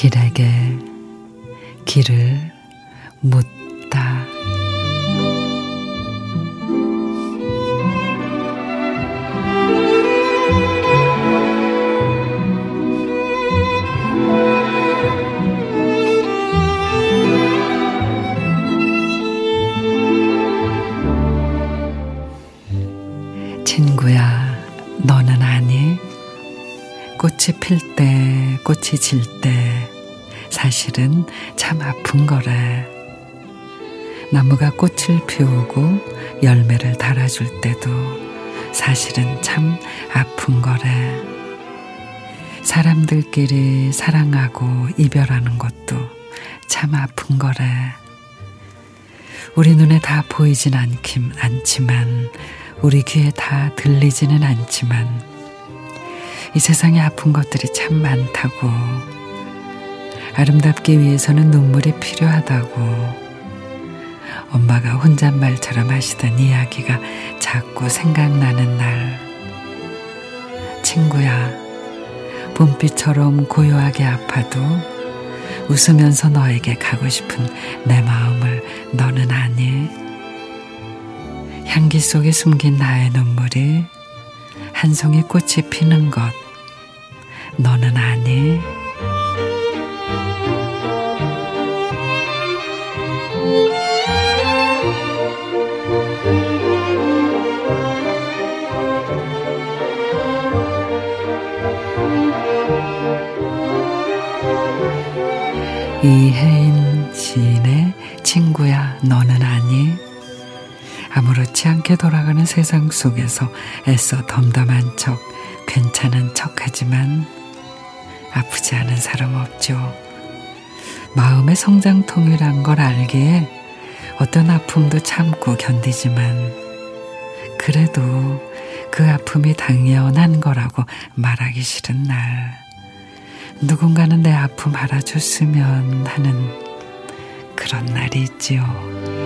길에게 길을 묻 친구야, 너는 아니? 꽃이 필 때, 꽃이 질 때, 사실은 참 아픈 거래. 나무가 꽃을 피우고 열매를 달아줄 때도 사실은 참 아픈 거래. 사람들끼리 사랑하고 이별하는 것도 참 아픈 거래. 우리 눈에 다 보이진 않긴 않지만, 우리 귀에 다 들리지는 않지만, 이 세상에 아픈 것들이 참 많다고. 아름답기 위해서는 눈물이 필요하다고. 엄마가 혼잣말처럼 하시던 이야기가 자꾸 생각나는 날. 친구야, 봄비처럼 고요하게 아파도 웃으면서 너에게 가고 싶은 내 마음을 너는 아 니? 향기 속에 숨긴 나의 눈물이 한 송이 꽃이 피는 것 너는 아니? 이혜인 시인의 친구야 너는 아니? 아무렇지 않게 돌아가는 세상 속에서 애써 덤덤한 척, 괜찮은 척 하지만 아프지 않은 사람 없죠. 마음의 성장통이란 걸 알기에 어떤 아픔도 참고 견디지만 그래도 그 아픔이 당연한 거라고 말하기 싫은 날 누군가는 내 아픔 알아줬으면 하는 그런 날이 있지요.